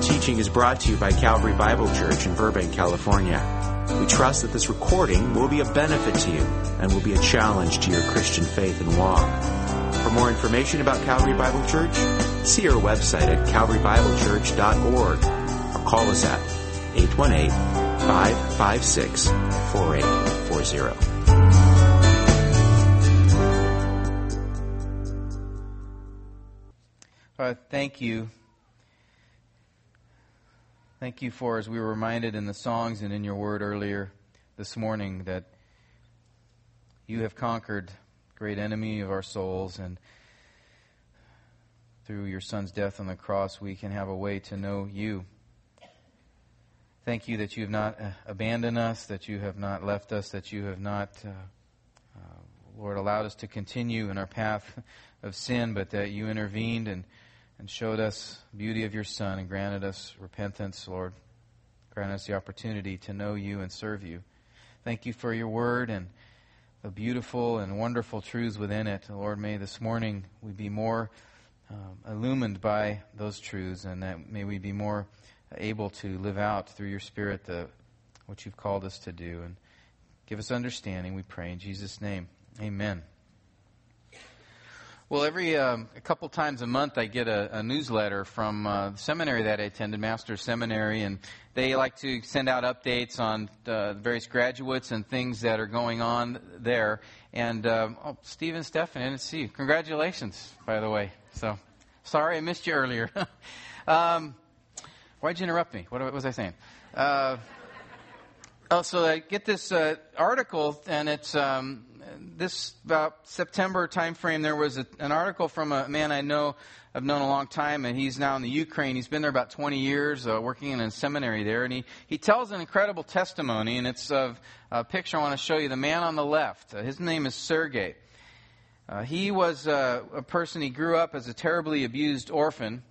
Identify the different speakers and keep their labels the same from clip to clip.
Speaker 1: teaching is brought to you by Calvary Bible Church in Burbank, California. We trust that this recording will be a benefit to you and will be a challenge to your Christian faith and walk. For more information about Calvary Bible Church, see our website at calvarybiblechurch.org or call us at 818 556 4840.
Speaker 2: Father, thank you. Thank you for, as we were reminded in the songs and in your word earlier this morning, that you have conquered great enemy of our souls, and through your Son's death on the cross, we can have a way to know you. Thank you that you have not uh, abandoned us, that you have not left us, that you have not, uh, uh, Lord, allowed us to continue in our path of sin, but that you intervened and and showed us beauty of your Son and granted us repentance, Lord. Grant us the opportunity to know you and serve you. Thank you for your word and the beautiful and wonderful truths within it. Lord, may this morning we be more um, illumined by those truths and that may we be more able to live out through your Spirit the, what you've called us to do. And give us understanding, we pray in Jesus' name. Amen. Well, every um, a couple times a month, I get a, a newsletter from uh, the seminary that I attended, Master's Seminary, and they like to send out updates on uh, various graduates and things that are going on there. And um, oh, Stephen Stephan, I didn't see you. Congratulations, by the way. So, sorry I missed you earlier. um, why'd you interrupt me? What was I saying? Uh, oh, so I get this uh, article, and it's um, this about September timeframe, there was a, an article from a man I know I've known a long time, and he's now in the Ukraine. He's been there about 20 years, uh, working in a seminary there, and he, he tells an incredible testimony, and it's of a picture I want to show you. The man on the left, uh, his name is Sergei. Uh, he was uh, a person, he grew up as a terribly abused orphan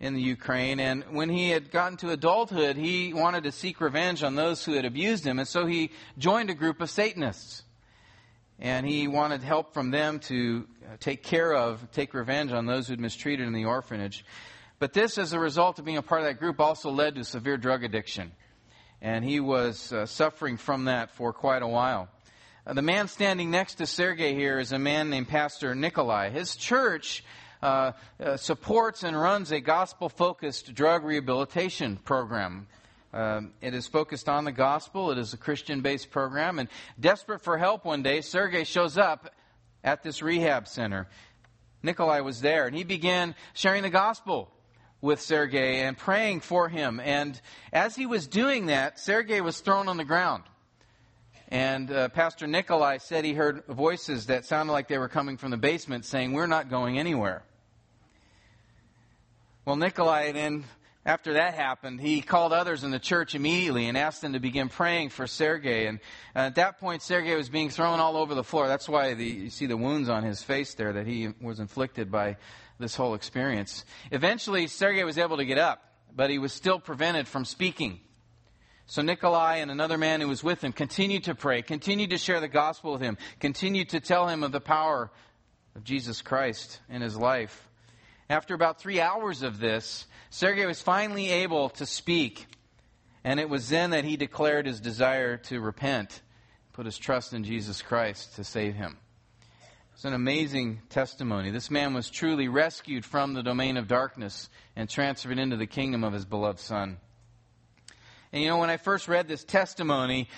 Speaker 2: in the Ukraine, and when he had gotten to adulthood, he wanted to seek revenge on those who had abused him, and so he joined a group of Satanists and he wanted help from them to uh, take care of, take revenge on those who'd mistreated in the orphanage. But this, as a result of being a part of that group, also led to severe drug addiction. And he was uh, suffering from that for quite a while. Uh, the man standing next to Sergei here is a man named Pastor Nikolai. His church uh, uh supports and runs a gospel focused drug rehabilitation program um, it is focused on the gospel. It is a Christian based program. And desperate for help one day, Sergei shows up at this rehab center. Nikolai was there, and he began sharing the gospel with Sergei and praying for him. And as he was doing that, Sergei was thrown on the ground. And uh, Pastor Nikolai said he heard voices that sounded like they were coming from the basement saying, We're not going anywhere. Well, Nikolai then after that happened, he called others in the church immediately and asked them to begin praying for Sergei. And uh, at that point, Sergei was being thrown all over the floor. That's why the, you see the wounds on his face there that he was inflicted by this whole experience. Eventually, Sergei was able to get up, but he was still prevented from speaking. So Nikolai and another man who was with him continued to pray, continued to share the gospel with him, continued to tell him of the power of Jesus Christ in his life. After about three hours of this, Sergei was finally able to speak. And it was then that he declared his desire to repent, put his trust in Jesus Christ to save him. It's an amazing testimony. This man was truly rescued from the domain of darkness and transferred into the kingdom of his beloved Son. And you know, when I first read this testimony,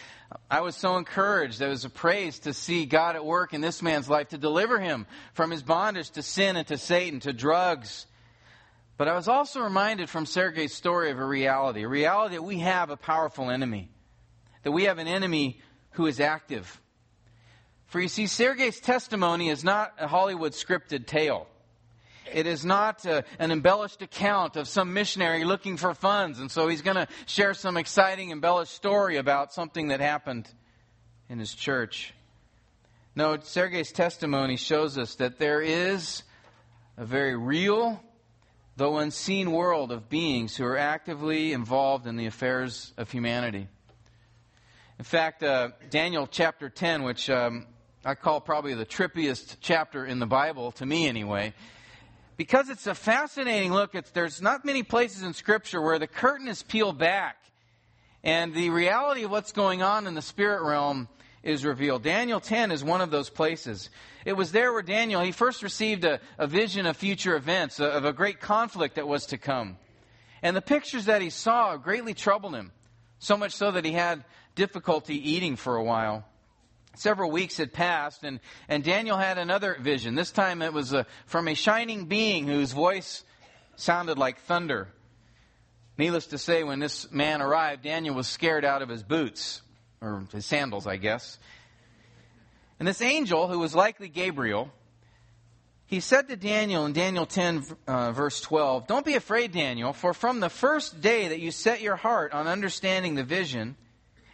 Speaker 2: I was so encouraged. I was a praise to see God at work in this man's life to deliver him from his bondage to sin and to Satan, to drugs. But I was also reminded from Sergei's story of a reality, a reality that we have a powerful enemy, that we have an enemy who is active. For you see, Sergei's testimony is not a Hollywood scripted tale. It is not uh, an embellished account of some missionary looking for funds, and so he's going to share some exciting embellished story about something that happened in his church. No, Sergei's testimony shows us that there is a very real, though unseen world of beings who are actively involved in the affairs of humanity. In fact, uh, Daniel chapter 10, which um, I call probably the trippiest chapter in the Bible, to me anyway, because it's a fascinating look. There's not many places in Scripture where the curtain is peeled back and the reality of what's going on in the spirit realm is revealed. Daniel 10 is one of those places. It was there where Daniel, he first received a, a vision of future events, of a great conflict that was to come. And the pictures that he saw greatly troubled him, so much so that he had difficulty eating for a while. Several weeks had passed, and, and Daniel had another vision. This time it was a, uh, from a shining being whose voice sounded like thunder. Needless to say, when this man arrived, Daniel was scared out of his boots, or his sandals, I guess. And this angel, who was likely Gabriel, he said to Daniel in Daniel 10, uh, verse 12, Don't be afraid, Daniel, for from the first day that you set your heart on understanding the vision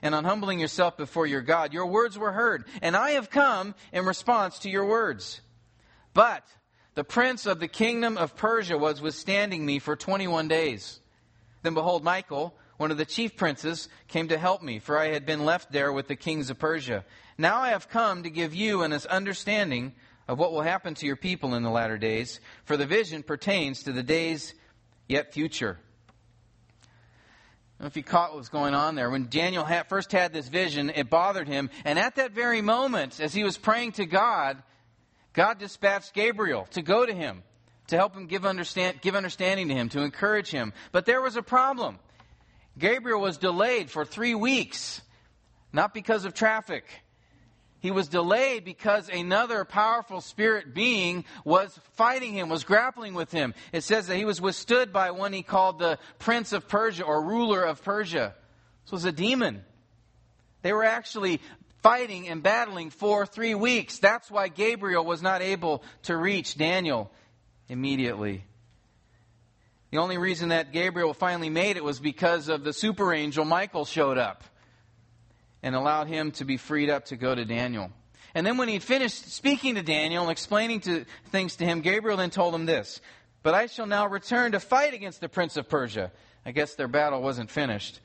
Speaker 2: and on humbling yourself before your God, your words were heard, and I have come in response to your words. But the prince of the kingdom of Persia was withstanding me for 21 days. Then behold, Michael, one of the chief princes, came to help me, for I had been left there with the kings of Persia. Now I have come to give you an understanding of what will happen to your people in the latter days, for the vision pertains to the days yet future. If you caught what was going on there. When Daniel had, first had this vision, it bothered him. And at that very moment, as he was praying to God, God dispatched Gabriel to go to him to help him give, understand, give understanding to him, to encourage him. But there was a problem. Gabriel was delayed for three weeks, not because of traffic. He was delayed because another powerful spirit being was fighting him, was grappling with him. It says that he was withstood by one he called the Prince of Persia or ruler of Persia. This was a demon. They were actually fighting and battling for three weeks. That's why Gabriel was not able to reach Daniel immediately. The only reason that Gabriel finally made it was because of the super angel Michael showed up and allowed him to be freed up to go to Daniel. And then when he finished speaking to Daniel and explaining to, things to him, Gabriel then told him this But I shall now return to fight against the prince of Persia. I guess their battle wasn't finished.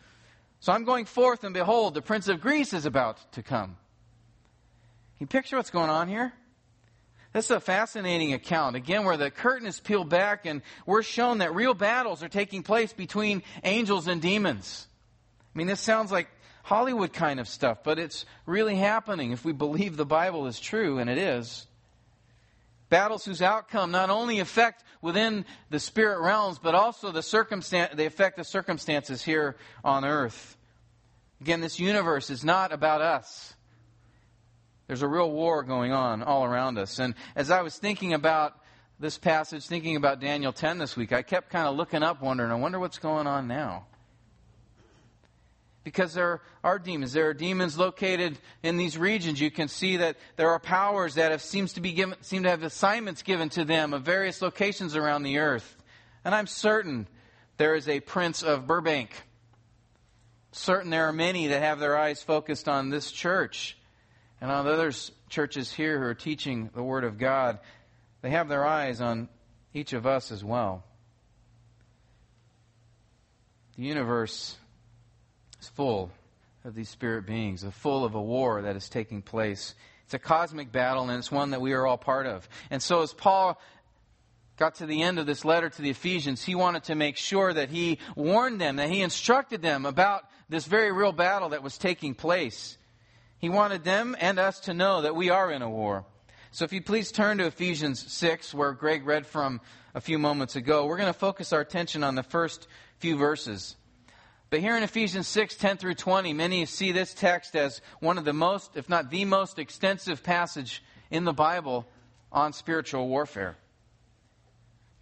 Speaker 2: So I'm going forth, and behold, the prince of Greece is about to come. Can you picture what's going on here? This is a fascinating account, again, where the curtain is peeled back and we're shown that real battles are taking place between angels and demons. I mean, this sounds like Hollywood kind of stuff, but it's really happening if we believe the Bible is true, and it is. Battles whose outcome not only affect within the spirit realms, but also the circumstance, they affect the circumstances here on earth. Again, this universe is not about us. There's a real war going on all around us. And as I was thinking about this passage, thinking about Daniel 10 this week, I kept kind of looking up, wondering, I wonder what's going on now. Because there are demons. There are demons located in these regions. You can see that there are powers that have seems to be given, seem to have assignments given to them of various locations around the earth. And I'm certain there is a prince of Burbank. Certain there are many that have their eyes focused on this church and on the other churches here who are teaching the Word of God, they have their eyes on each of us as well. The universe is full of these spirit beings, is full of a war that is taking place. It's a cosmic battle, and it's one that we are all part of. And so, as Paul got to the end of this letter to the Ephesians, he wanted to make sure that he warned them, that he instructed them about this very real battle that was taking place. He wanted them and us to know that we are in a war. So if you please turn to Ephesians 6, where Greg read from a few moments ago, we're going to focus our attention on the first few verses. But here in Ephesians 6, 10 through 20, many see this text as one of the most, if not the most extensive passage in the Bible on spiritual warfare.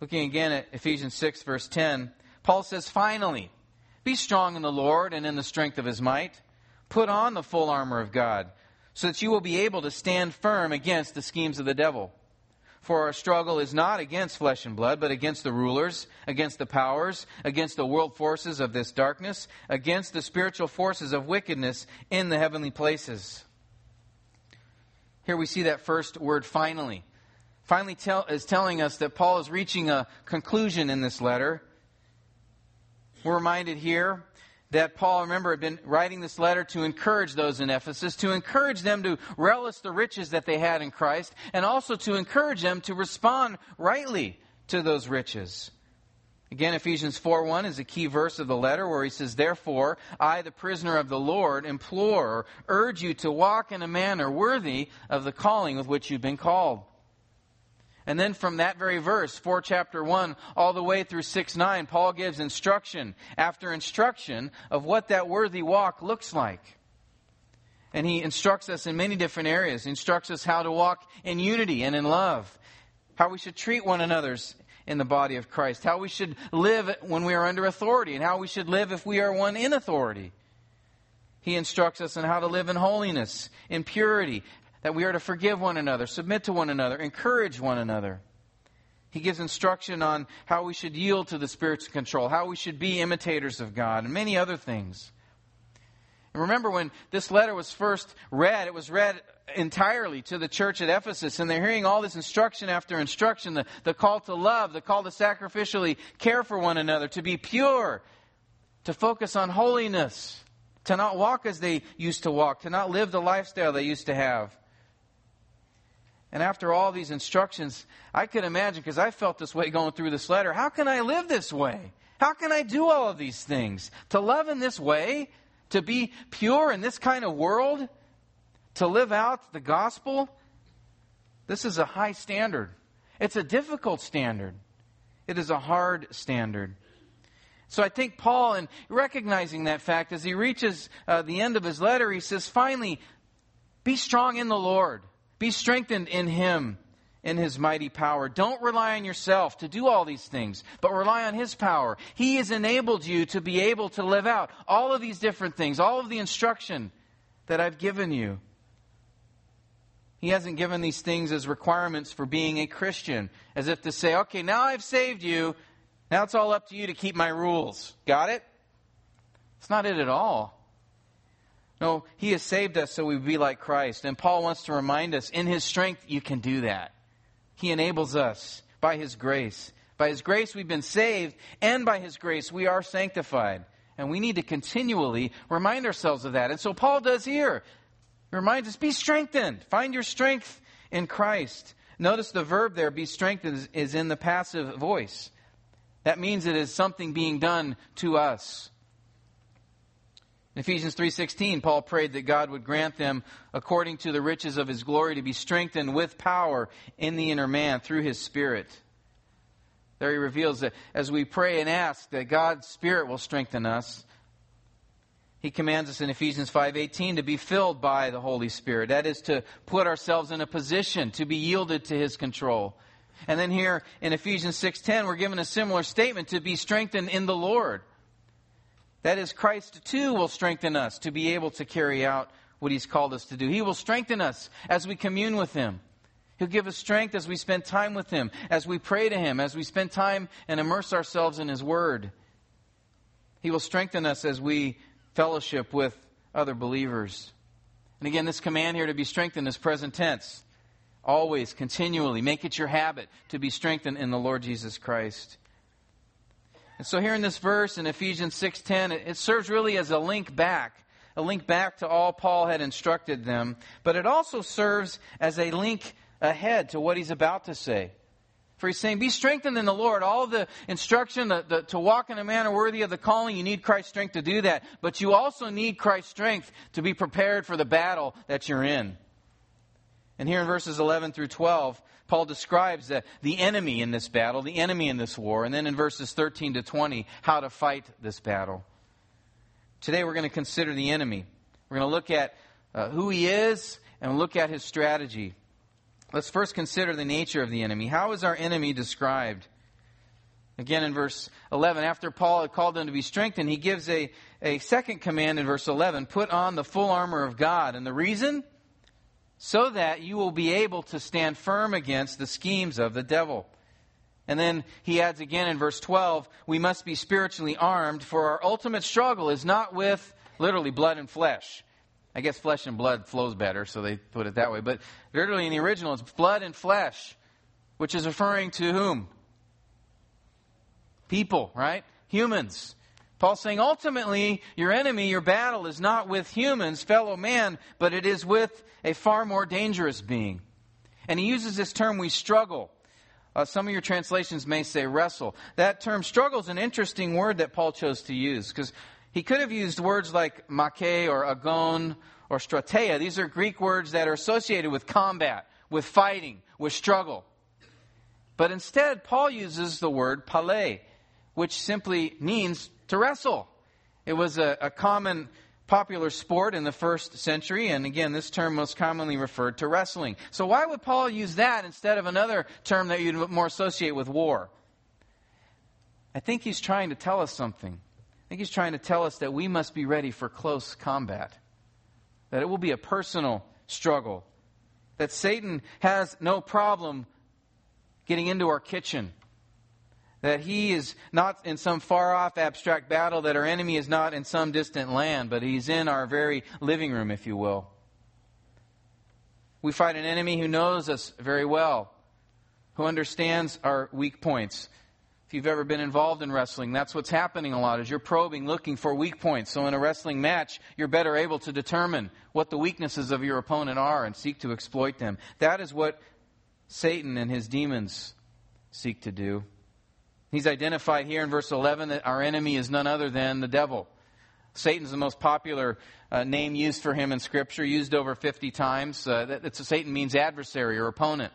Speaker 2: Looking again at Ephesians 6, verse 10, Paul says, Finally, be strong in the Lord and in the strength of his might. Put on the full armor of God, so that you will be able to stand firm against the schemes of the devil. For our struggle is not against flesh and blood, but against the rulers, against the powers, against the world forces of this darkness, against the spiritual forces of wickedness in the heavenly places. Here we see that first word, finally. Finally tell, is telling us that Paul is reaching a conclusion in this letter. We're reminded here that Paul, remember, had been writing this letter to encourage those in Ephesus, to encourage them to relish the riches that they had in Christ, and also to encourage them to respond rightly to those riches. Again, Ephesians 4 1 is a key verse of the letter where he says, Therefore, I, the prisoner of the Lord, implore or urge you to walk in a manner worthy of the calling with which you've been called. And then from that very verse, 4 chapter 1, all the way through 6 9, Paul gives instruction after instruction of what that worthy walk looks like. And he instructs us in many different areas. He instructs us how to walk in unity and in love, how we should treat one another's in the body of Christ, how we should live when we are under authority, and how we should live if we are one in authority. He instructs us on how to live in holiness, in purity, that we are to forgive one another, submit to one another, encourage one another. He gives instruction on how we should yield to the Spirit's control, how we should be imitators of God, and many other things. And remember, when this letter was first read, it was read entirely to the church at Ephesus, and they're hearing all this instruction after instruction the, the call to love, the call to sacrificially care for one another, to be pure, to focus on holiness, to not walk as they used to walk, to not live the lifestyle they used to have. And after all these instructions, I could imagine, because I felt this way going through this letter, how can I live this way? How can I do all of these things? To love in this way? To be pure in this kind of world? to live out the gospel, this is a high standard. It's a difficult standard. It is a hard standard. So I think Paul, in recognizing that fact, as he reaches uh, the end of his letter, he says, finally, be strong in the Lord. Be strengthened in him, in his mighty power. Don't rely on yourself to do all these things, but rely on his power. He has enabled you to be able to live out all of these different things, all of the instruction that I've given you. He hasn't given these things as requirements for being a Christian, as if to say, okay, now I've saved you. Now it's all up to you to keep my rules. Got it? It's not it at all. No, He has saved us so we be like Christ. And Paul wants to remind us in His strength, you can do that. He enables us by His grace. By His grace, we've been saved, and by His grace, we are sanctified. And we need to continually remind ourselves of that. And so Paul does here. It reminds us be strengthened. Find your strength in Christ. Notice the verb there, be strengthened, is in the passive voice. That means it is something being done to us. In Ephesians 3:16, Paul prayed that God would grant them according to the riches of his glory to be strengthened with power in the inner man through his spirit. There he reveals that as we pray and ask that God's spirit will strengthen us, he commands us in Ephesians 5:18 to be filled by the Holy Spirit. That is to put ourselves in a position to be yielded to his control. And then here in Ephesians 6:10 we're given a similar statement to be strengthened in the Lord. That is Christ too will strengthen us to be able to carry out what he's called us to do. He will strengthen us as we commune with him. He'll give us strength as we spend time with him, as we pray to him, as we spend time and immerse ourselves in his word. He will strengthen us as we fellowship with other believers. And again, this command here to be strengthened is present tense. Always, continually, make it your habit to be strengthened in the Lord Jesus Christ. And so here in this verse in Ephesians 6:10, it serves really as a link back, a link back to all Paul had instructed them, but it also serves as a link ahead to what he's about to say. For he's saying, Be strengthened in the Lord. All the instruction the, the, to walk in a manner worthy of the calling, you need Christ's strength to do that. But you also need Christ's strength to be prepared for the battle that you're in. And here in verses 11 through 12, Paul describes the, the enemy in this battle, the enemy in this war. And then in verses 13 to 20, how to fight this battle. Today we're going to consider the enemy. We're going to look at uh, who he is and look at his strategy. Let's first consider the nature of the enemy. How is our enemy described? Again, in verse 11, after Paul had called them to be strengthened, he gives a, a second command in verse 11 put on the full armor of God. And the reason? So that you will be able to stand firm against the schemes of the devil. And then he adds again in verse 12, we must be spiritually armed, for our ultimate struggle is not with literally blood and flesh. I guess flesh and blood flows better, so they put it that way. But literally in the original, it's blood and flesh, which is referring to whom? People, right? Humans. Paul's saying ultimately, your enemy, your battle is not with humans, fellow man, but it is with a far more dangerous being. And he uses this term, we struggle. Uh, some of your translations may say wrestle. That term struggle is an interesting word that Paul chose to use because he could have used words like mache or agon or strateia. These are Greek words that are associated with combat, with fighting, with struggle. But instead, Paul uses the word pale, which simply means to wrestle. It was a, a common popular sport in the first century, and again, this term most commonly referred to wrestling. So, why would Paul use that instead of another term that you'd more associate with war? I think he's trying to tell us something. I think he's trying to tell us that we must be ready for close combat, that it will be a personal struggle, that Satan has no problem getting into our kitchen that he is not in some far off abstract battle, that our enemy is not in some distant land, but he's in our very living room, if you will. We fight an enemy who knows us very well, who understands our weak points. If you've ever been involved in wrestling, that's what's happening a lot is you're probing, looking for weak points. So in a wrestling match, you're better able to determine what the weaknesses of your opponent are and seek to exploit them. That is what Satan and his demons seek to do. He's identified here in verse 11 that our enemy is none other than the devil. Satan's the most popular uh, name used for him in Scripture, used over 50 times. Uh, that, Satan means adversary or opponent.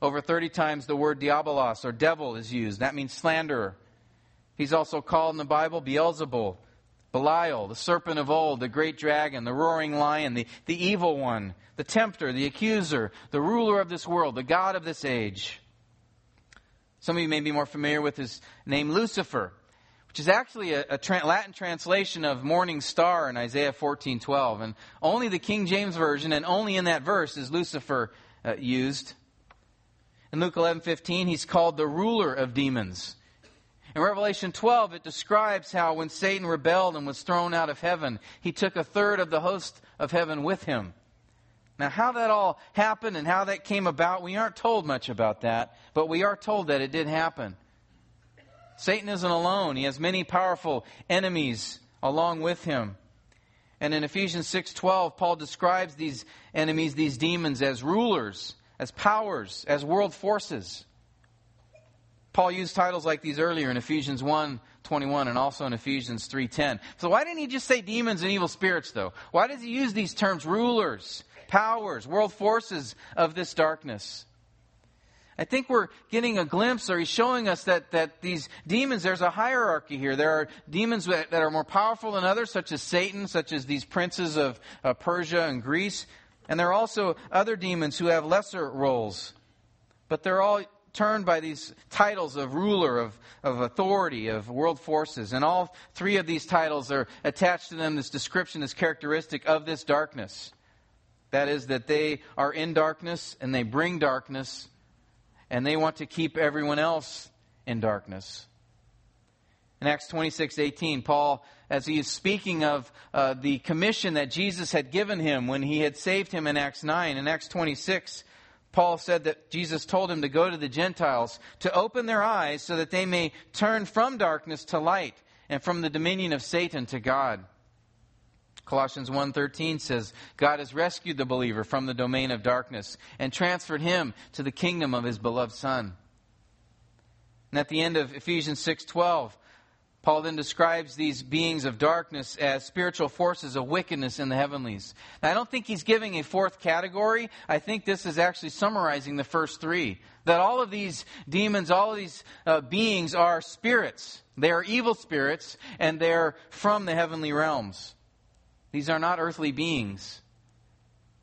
Speaker 2: Over 30 times the word diabolos or devil is used. That means slanderer. He's also called in the Bible Beelzebul, Belial, the serpent of old, the great dragon, the roaring lion, the, the evil one, the tempter, the accuser, the ruler of this world, the God of this age. Some of you may be more familiar with his name Lucifer, which is actually a, a tra- Latin translation of morning star in Isaiah 14:12, and only the King James version and only in that verse is Lucifer uh, used. In Luke 11:15, he's called the ruler of demons. In Revelation 12, it describes how when Satan rebelled and was thrown out of heaven, he took a third of the host of heaven with him. Now, how that all happened and how that came about, we aren't told much about that, but we are told that it did happen. Satan isn't alone. He has many powerful enemies along with him. And in Ephesians 6:12, Paul describes these enemies, these demons as rulers, as powers, as world forces. Paul used titles like these earlier in Ephesians 1:21 and also in Ephesians 3:10. So why didn't he just say demons and evil spirits though? Why does he use these terms rulers, powers, world forces of this darkness. I think we're getting a glimpse, or he's showing us that, that these demons, there's a hierarchy here. There are demons that, that are more powerful than others, such as Satan, such as these princes of uh, Persia and Greece. And there are also other demons who have lesser roles. But they're all turned by these titles of ruler, of, of authority, of world forces. And all three of these titles are attached to them this description, this characteristic of this darkness. That is, that they are in darkness and they bring darkness and they want to keep everyone else in darkness. In Acts 26 18, Paul, as he is speaking of uh, the commission that Jesus had given him when he had saved him in Acts 9, in Acts 26, Paul said that Jesus told him to go to the Gentiles to open their eyes so that they may turn from darkness to light and from the dominion of Satan to God. Colossians 1:13 says, God has rescued the believer from the domain of darkness and transferred him to the kingdom of his beloved son. And at the end of Ephesians 6:12, Paul then describes these beings of darkness as spiritual forces of wickedness in the heavenlies. Now, I don't think he's giving a fourth category. I think this is actually summarizing the first three. That all of these demons, all of these uh, beings are spirits. They are evil spirits, and they're from the heavenly realms. These are not earthly beings.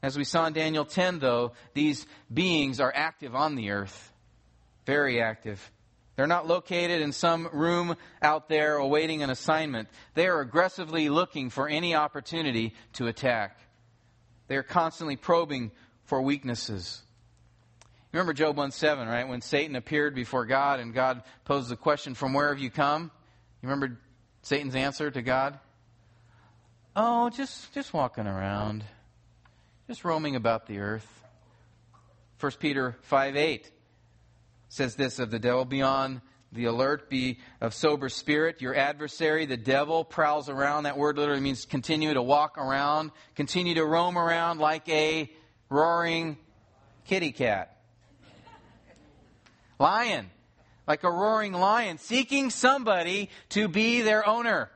Speaker 2: As we saw in Daniel 10, though, these beings are active on the earth. Very active. They're not located in some room out there awaiting an assignment. They are aggressively looking for any opportunity to attack. They are constantly probing for weaknesses. Remember Job 1 7, right? When Satan appeared before God and God posed the question, From where have you come? You remember Satan's answer to God? Oh, just just walking around, just roaming about the earth. 1 Peter 5 8 says this of the devil Be on the alert, be of sober spirit. Your adversary, the devil, prowls around. That word literally means continue to walk around, continue to roam around like a roaring kitty cat. Lion. Like a roaring lion seeking somebody to be their owner.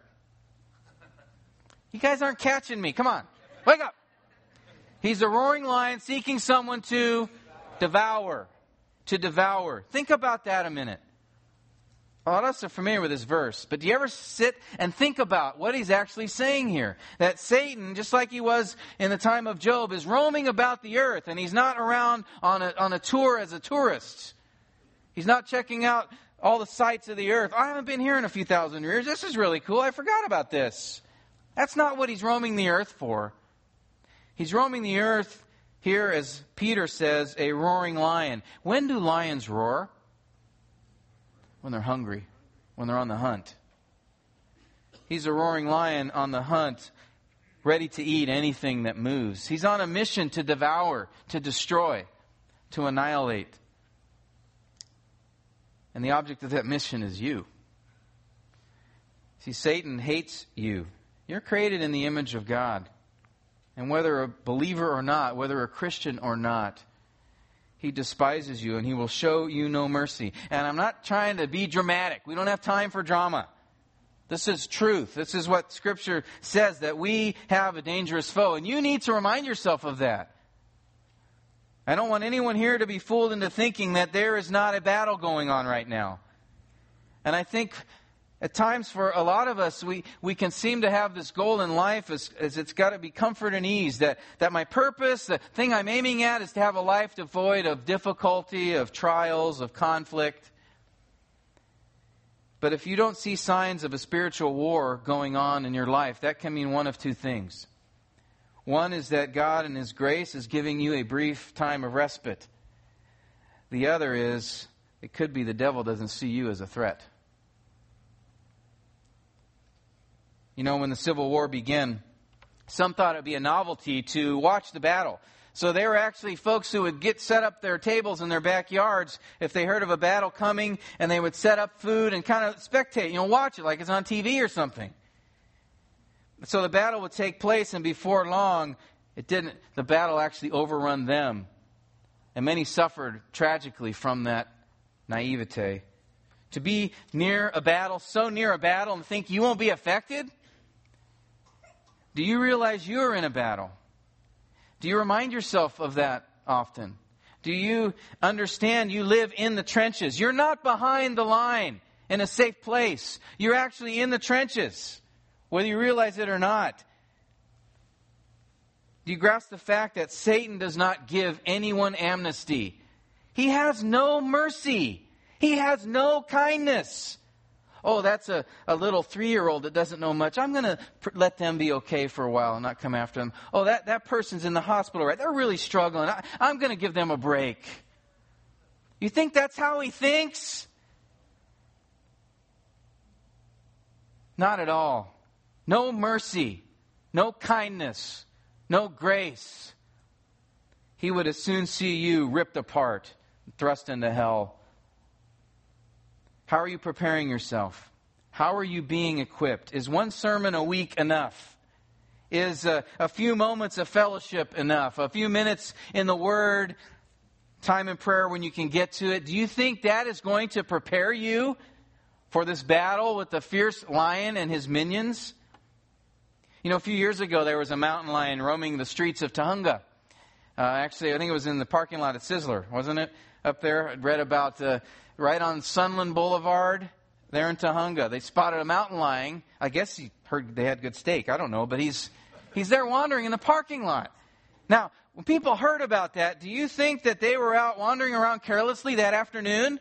Speaker 2: You guys aren't catching me. Come on. Wake up. He's a roaring lion seeking someone to devour. To devour. Think about that a minute. A lot of us are familiar with this verse, but do you ever sit and think about what he's actually saying here? That Satan, just like he was in the time of Job, is roaming about the earth and he's not around on a, on a tour as a tourist. He's not checking out all the sights of the earth. I haven't been here in a few thousand years. This is really cool. I forgot about this. That's not what he's roaming the earth for. He's roaming the earth here, as Peter says, a roaring lion. When do lions roar? when they're hungry, when they're on the hunt. He's a roaring lion on the hunt, ready to eat anything that moves. He's on a mission to devour, to destroy, to annihilate. And the object of that mission is you. See, Satan hates you. You're created in the image of God. And whether a believer or not, whether a Christian or not, he despises you and he will show you no mercy. And I'm not trying to be dramatic. We don't have time for drama. This is truth. This is what Scripture says that we have a dangerous foe. And you need to remind yourself of that. I don't want anyone here to be fooled into thinking that there is not a battle going on right now. And I think at times, for a lot of us, we, we can seem to have this goal in life as, as it's got to be comfort and ease. That, that my purpose, the thing I'm aiming at, is to have a life devoid of difficulty, of trials, of conflict. But if you don't see signs of a spiritual war going on in your life, that can mean one of two things. One is that God, in His grace, is giving you a brief time of respite. The other is, it could be the devil doesn't see you as a threat. You know, when the Civil War began, some thought it would be a novelty to watch the battle. So they were actually folks who would get set up their tables in their backyards if they heard of a battle coming, and they would set up food and kind of spectate, you know, watch it like it's on TV or something. So the battle would take place, and before long, it didn't. The battle actually overrun them, and many suffered tragically from that naivete. To be near a battle, so near a battle, and think you won't be affected. Do you realize you are in a battle? Do you remind yourself of that often? Do you understand you live in the trenches? You're not behind the line in a safe place. You're actually in the trenches, whether you realize it or not. Do you grasp the fact that Satan does not give anyone amnesty? He has no mercy. He has no kindness oh, that's a, a little three year old that doesn't know much. I'm going to pr- let them be okay for a while and not come after them. Oh, that, that person's in the hospital, right? They're really struggling. I, I'm going to give them a break. You think that's how he thinks? Not at all. No mercy, no kindness, no grace. He would as soon see you ripped apart, thrust into hell. How are you preparing yourself? How are you being equipped? Is one sermon a week enough? Is a, a, few moments of fellowship enough? A few minutes in the Word, time in prayer when you can get to it? Do you think that is going to prepare you for this battle with the fierce lion and his minions? You know, a few years ago, there was a mountain lion roaming the streets of Tujunga. Uh, actually, I think it was in the parking lot at Sizzler, wasn't it? Up there, I read about uh, right on Sunland Boulevard there in Tujunga. They spotted a mountain lion. I guess he heard they had good steak. I don't know, but he's he's there wandering in the parking lot. Now, when people heard about that, do you think that they were out wandering around carelessly that afternoon?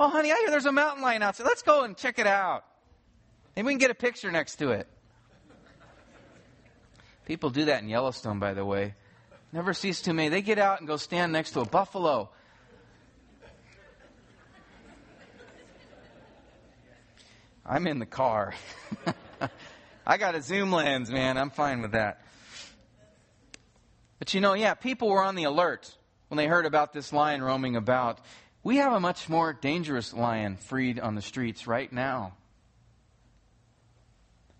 Speaker 2: Oh, honey, I hear there's a mountain lion outside. Let's go and check it out. Maybe we can get a picture next to it. People do that in Yellowstone, by the way. Never cease to me. They get out and go stand next to a buffalo I'm in the car. I got a zoom lens, man. I'm fine with that. But you know, yeah, people were on the alert when they heard about this lion roaming about. We have a much more dangerous lion freed on the streets right now.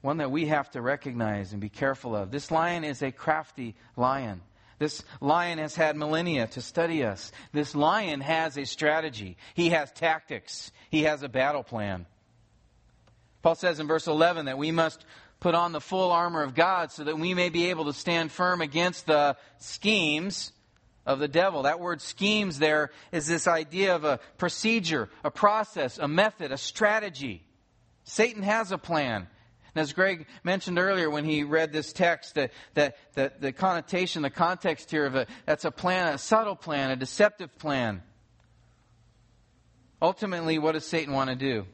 Speaker 2: One that we have to recognize and be careful of. This lion is a crafty lion. This lion has had millennia to study us. This lion has a strategy. He has tactics. He has a battle plan. Paul says in verse 11 that we must put on the full armor of God so that we may be able to stand firm against the schemes of the devil. That word schemes there is this idea of a procedure, a process, a method, a strategy. Satan has a plan. And as Greg mentioned earlier when he read this text, that, that, that the connotation, the context here of it, that's a plan, a subtle plan, a deceptive plan. Ultimately, what does Satan want to do?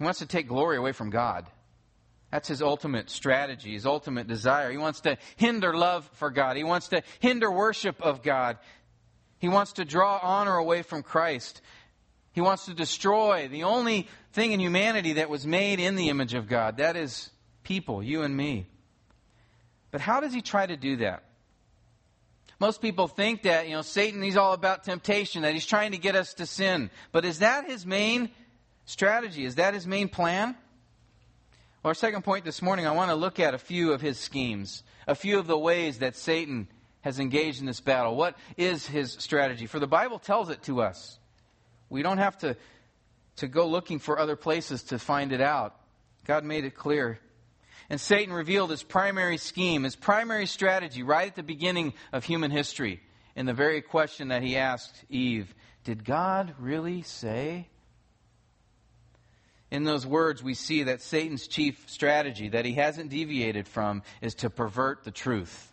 Speaker 2: He wants to take glory away from God. That's his ultimate strategy, his ultimate desire. He wants to hinder love for God. He wants to hinder worship of God. He wants to draw honor away from Christ. He wants to destroy the only thing in humanity that was made in the image of God. That is people, you and me. But how does he try to do that? Most people think that, you know, Satan, he's all about temptation, that he's trying to get us to sin. But is that his main strategy? Is that his main plan? Well, our second point this morning, I want to look at a few of his schemes, a few of the ways that Satan has engaged in this battle. What is his strategy? For the Bible tells it to us. We don't have to, to go looking for other places to find it out. God made it clear. And Satan revealed his primary scheme, his primary strategy right at the beginning of human history in the very question that he asked Eve Did God really say? In those words, we see that Satan's chief strategy that he hasn't deviated from is to pervert the truth,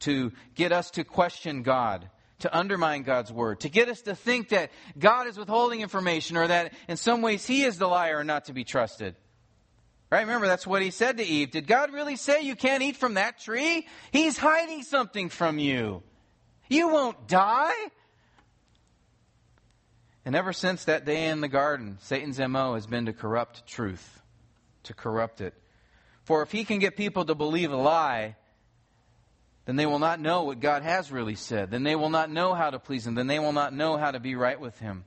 Speaker 2: to get us to question God, to undermine God's word, to get us to think that God is withholding information or that in some ways he is the liar and not to be trusted. Right? Remember, that's what he said to Eve. Did God really say you can't eat from that tree? He's hiding something from you. You won't die. And ever since that day in the garden, Satan's MO has been to corrupt truth, to corrupt it. For if he can get people to believe a lie, then they will not know what God has really said. Then they will not know how to please Him. Then they will not know how to be right with Him.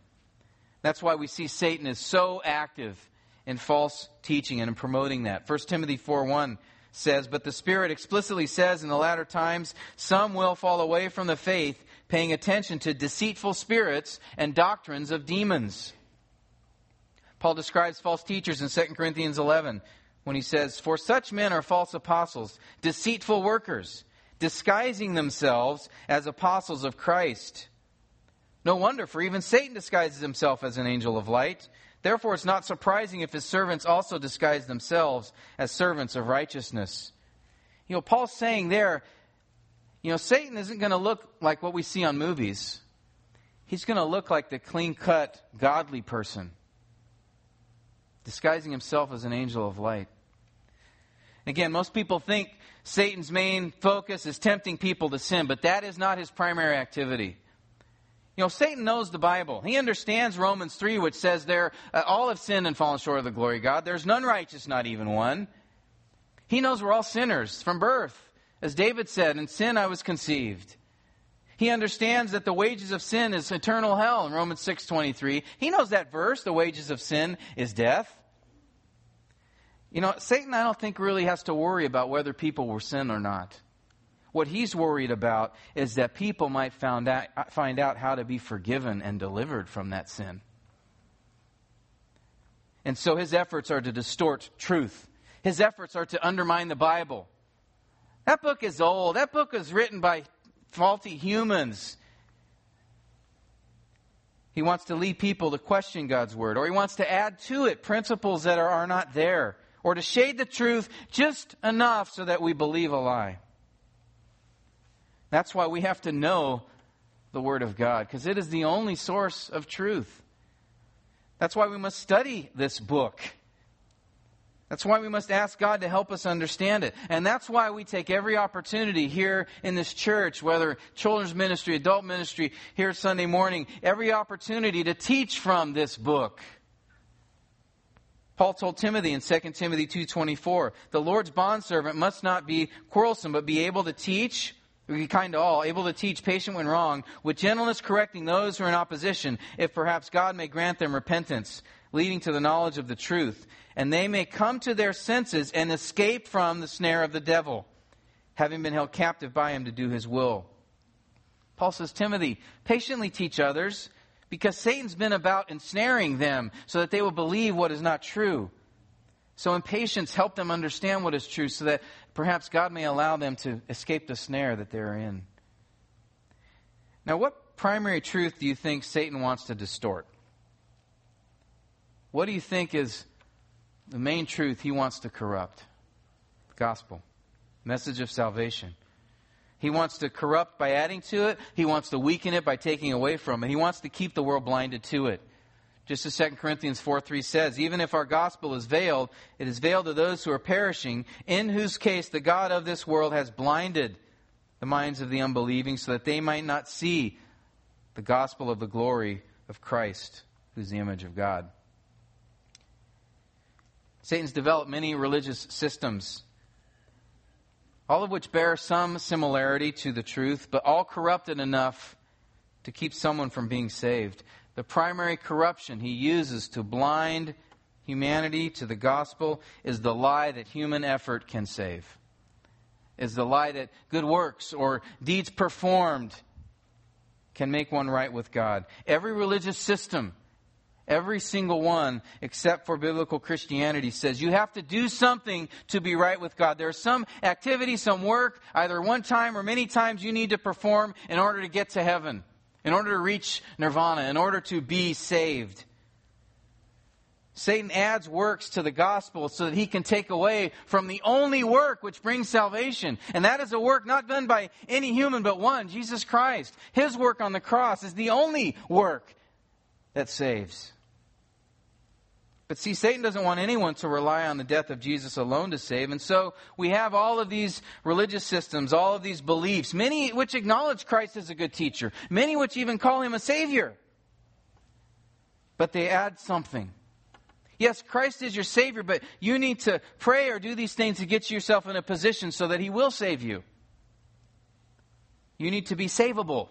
Speaker 2: That's why we see Satan is so active in false teaching and in promoting that. 1 Timothy 4 1 says, But the Spirit explicitly says in the latter times, some will fall away from the faith, paying attention to deceitful spirits and doctrines of demons. Paul describes false teachers in 2 Corinthians 11 when he says, For such men are false apostles, deceitful workers disguising themselves as apostles of Christ. No wonder, for even Satan disguises himself as an angel of light. Therefore, it's not surprising if his servants also disguise themselves as servants of righteousness. You know, Paul's saying there, you know, Satan isn't going to look like what we see on movies. He's going to look like the clean cut, godly person, disguising himself as an angel of light. Again, most people think Satan's main focus is tempting people to sin, but that is not his primary activity. You know, Satan knows the Bible. He understands Romans 3, which says there, uh, all have sinned and fallen short of the glory of God. There's none righteous, not even one. He knows we're all sinners from birth. As David said, in sin I was conceived. He understands that the wages of sin is eternal hell in Romans 6:23. He knows that verse, the wages of sin is death. You know, Satan, I don't think, really has to worry about whether people will sin or not. What he's worried about is that people might found out, find out how to be forgiven and delivered from that sin. And so his efforts are to distort truth. His efforts are to undermine the Bible. That book is old. That book was written by faulty humans. He wants to lead people to question God's word, or he wants to add to it principles that are, are not there or to shade the truth just enough so that we believe a lie. That's why we have to know the Word of God, because it is the only source of truth. That's why we must study this book. That's why we must ask God to help us understand it. And that's why we take every opportunity here in this church, whether children's ministry, adult ministry, here Sunday morning, every opportunity to teach from this book. Paul told Timothy in 2 Timothy 2:24, "The Lord's bondservant must not be quarrelsome, but be able to teach, be kind to all, able to teach, patient when wrong, with gentleness correcting those who are in opposition, if perhaps God may grant them repentance, leading to the knowledge of the truth, and they may come to their senses and escape from the snare of the devil." having been held captive by him to do his will. Paul says, Timothy, patiently teach others, because Satan's been about ensnaring them so that they will believe what is not true. So in patience, help them understand what is true so that perhaps God may allow them to escape the snare that they're in. Now, what primary truth do you think Satan wants to distort? What do you think is the main truth he wants to corrupt? The gospel, message of salvation. He wants to corrupt by adding to it. He wants to weaken it by taking away from it. He wants to keep the world blinded to it. Just as 2 Corinthians 4 3 says, even if our gospel is veiled, it is veiled to those who are perishing, in whose case the God of this world has blinded the minds of the unbelieving so that they might not see the gospel of the glory of Christ, who's the image of God. Satan's developed many religious systems, all of which bear some similarity to the truth, but all corrupted enough to keep someone from being saved the primary corruption he uses to blind humanity to the gospel is the lie that human effort can save. Is the lie that good works or deeds performed can make one right with God. Every religious system, every single one except for biblical Christianity says you have to do something to be right with God. There's some activity, some work, either one time or many times you need to perform in order to get to heaven in order to reach nirvana, in order to be saved. Satan adds works to the gospel so that he can take away from the only work which brings salvation. And that is a work not done by any human but one, Jesus Christ. His work on the cross is the only work that saves. But see, Satan doesn't want anyone to rely on the death of Jesus alone to save. And so we have all of these religious systems, all of these beliefs, many which acknowledge Christ as a good teacher, many which even call him a savior. But they add something. Yes, Christ is your Savior, but you need to pray or do these things to get yourself in a position so that He will save you. You need to be savable.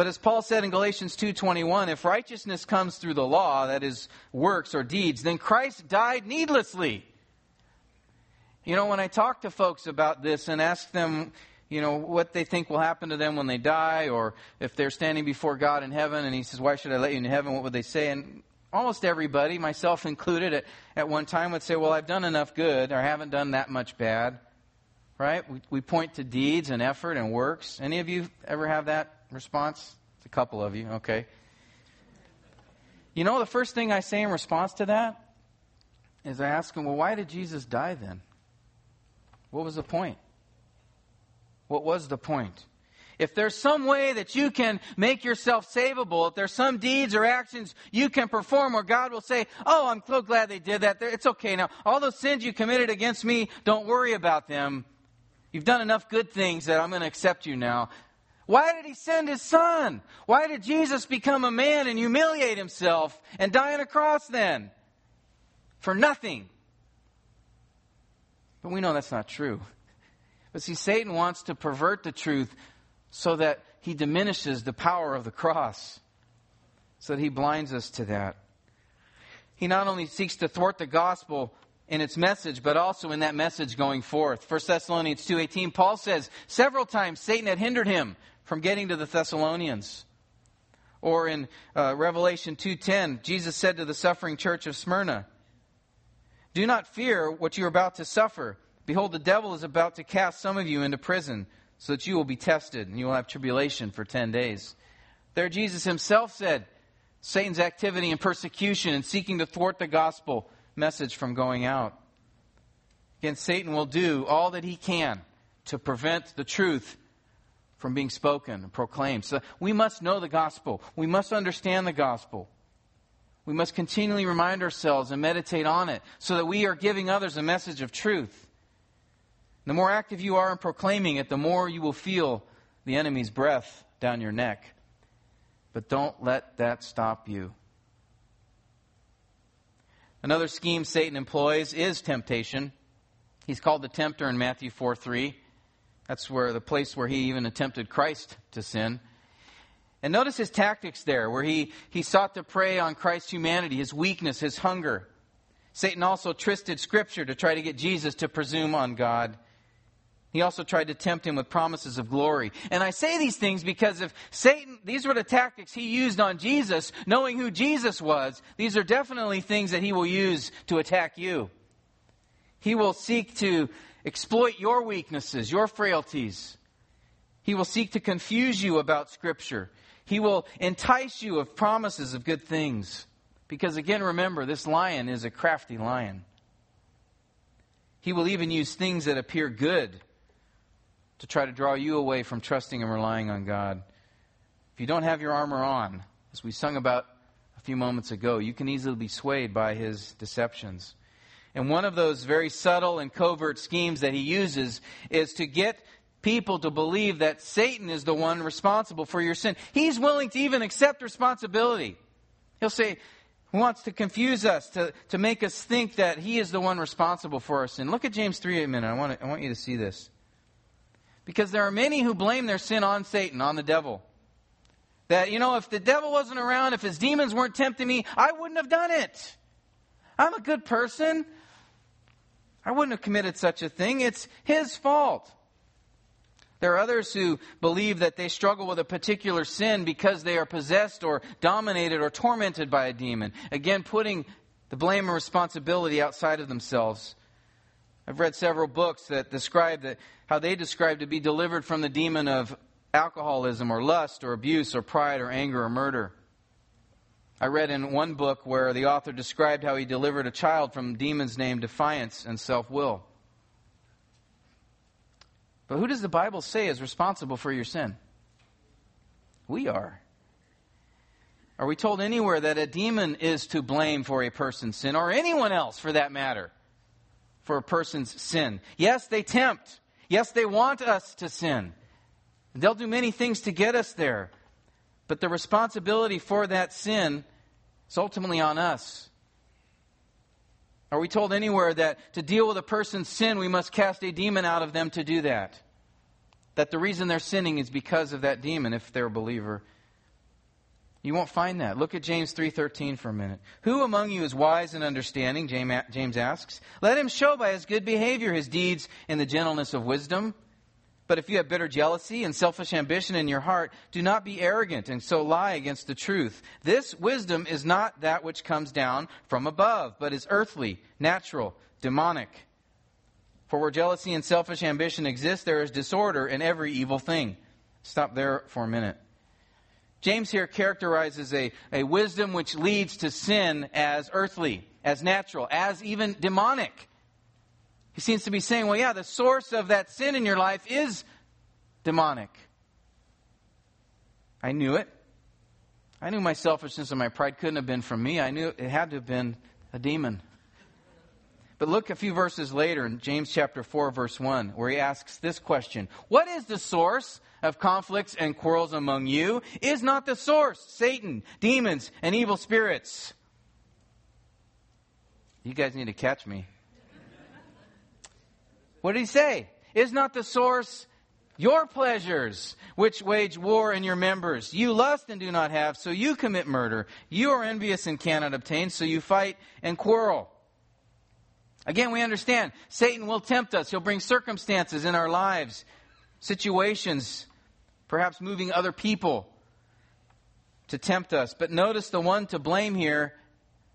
Speaker 2: But as Paul said in Galatians 2:21, if righteousness comes through the law, that is works or deeds, then Christ died needlessly. You know, when I talk to folks about this and ask them, you know, what they think will happen to them when they die or if they're standing before God in heaven and he says, "Why should I let you into heaven?" what would they say? And almost everybody, myself included, at, at one time would say, Well, I've done enough good, or I haven't done that much bad. Right? We, we point to deeds and effort and works. Any of you ever have that response? It's a couple of you, okay. You know, the first thing I say in response to that is I ask them, well, why did Jesus die then? What was the point? What was the point? If there's some way that you can make yourself savable, if there's some deeds or actions you can perform where God will say, Oh, I'm so glad they did that. It's okay now. All those sins you committed against me, don't worry about them. You've done enough good things that I'm going to accept you now. Why did he send his son? Why did Jesus become a man and humiliate himself and die on a cross then? For nothing. But we know that's not true. But see, Satan wants to pervert the truth so that he diminishes the power of the cross, so that he blinds us to that. He not only seeks to thwart the gospel in its message, but also in that message going forth. 1 Thessalonians 2.18, Paul says, several times Satan had hindered him from getting to the Thessalonians. Or in uh, Revelation 2:10, Jesus said to the suffering church of Smyrna, "Do not fear what you are about to suffer. Behold, the devil is about to cast some of you into prison, so that you will be tested and you will have tribulation for 10 days." There Jesus himself said, Satan's activity and persecution and seeking to thwart the gospel message from going out. Again, Satan will do all that he can to prevent the truth from being spoken and proclaimed. So we must know the gospel. We must understand the gospel. We must continually remind ourselves and meditate on it so that we are giving others a message of truth. The more active you are in proclaiming it, the more you will feel the enemy's breath down your neck. But don't let that stop you. Another scheme Satan employs is temptation. He's called the tempter in Matthew 4 3. That's where the place where he even attempted Christ to sin. And notice his tactics there, where he, he sought to prey on Christ's humanity, his weakness, his hunger. Satan also twisted Scripture to try to get Jesus to presume on God. He also tried to tempt him with promises of glory. And I say these things because if Satan, these were the tactics he used on Jesus, knowing who Jesus was, these are definitely things that he will use to attack you. He will seek to exploit your weaknesses, your frailties. He will seek to confuse you about Scripture. He will entice you of promises of good things. Because again, remember, this lion is a crafty lion. He will even use things that appear good to try to draw you away from trusting and relying on God. If you don't have your armor on, as we sung about a few moments ago, you can easily be swayed by his deceptions. And one of those very subtle and covert schemes that he uses is to get people to believe that Satan is the one responsible for your sin. He's willing to even accept responsibility. He'll say, he wants to confuse us, to, to make us think that he is the one responsible for our sin. Look at James 3 a minute. I want, to, I want you to see this. Because there are many who blame their sin on Satan, on the devil. That, you know, if the devil wasn't around, if his demons weren't tempting me, I wouldn't have done it. I'm a good person. I wouldn't have committed such a thing. It's his fault. There are others who believe that they struggle with a particular sin because they are possessed or dominated or tormented by a demon. Again, putting the blame and responsibility outside of themselves. I've read several books that describe that, how they describe to be delivered from the demon of alcoholism or lust or abuse or pride or anger or murder. I read in one book where the author described how he delivered a child from demons named defiance and self will. But who does the Bible say is responsible for your sin? We are. Are we told anywhere that a demon is to blame for a person's sin, or anyone else for that matter? for a person's sin. Yes, they tempt. Yes, they want us to sin. They'll do many things to get us there. But the responsibility for that sin is ultimately on us. Are we told anywhere that to deal with a person's sin, we must cast a demon out of them to do that? That the reason they're sinning is because of that demon, if they're a believer you won't find that. Look at James 3:13 for a minute. Who among you is wise and understanding? James asks. Let him show by his good behavior his deeds in the gentleness of wisdom. But if you have bitter jealousy and selfish ambition in your heart, do not be arrogant and so lie against the truth. This wisdom is not that which comes down from above, but is earthly, natural, demonic. For where jealousy and selfish ambition exist, there is disorder in every evil thing. Stop there for a minute. James here characterizes a, a wisdom which leads to sin as earthly, as natural, as even demonic. He seems to be saying, well, yeah, the source of that sin in your life is demonic. I knew it. I knew my selfishness and my pride couldn't have been from me. I knew it had to have been a demon. But look a few verses later in James chapter 4, verse 1, where he asks this question What is the source of conflicts and quarrels among you is not the source Satan, demons, and evil spirits. You guys need to catch me. What did he say? Is not the source your pleasures, which wage war in your members? You lust and do not have, so you commit murder. You are envious and cannot obtain, so you fight and quarrel. Again, we understand Satan will tempt us. He'll bring circumstances in our lives, situations perhaps moving other people to tempt us. But notice the one to blame here.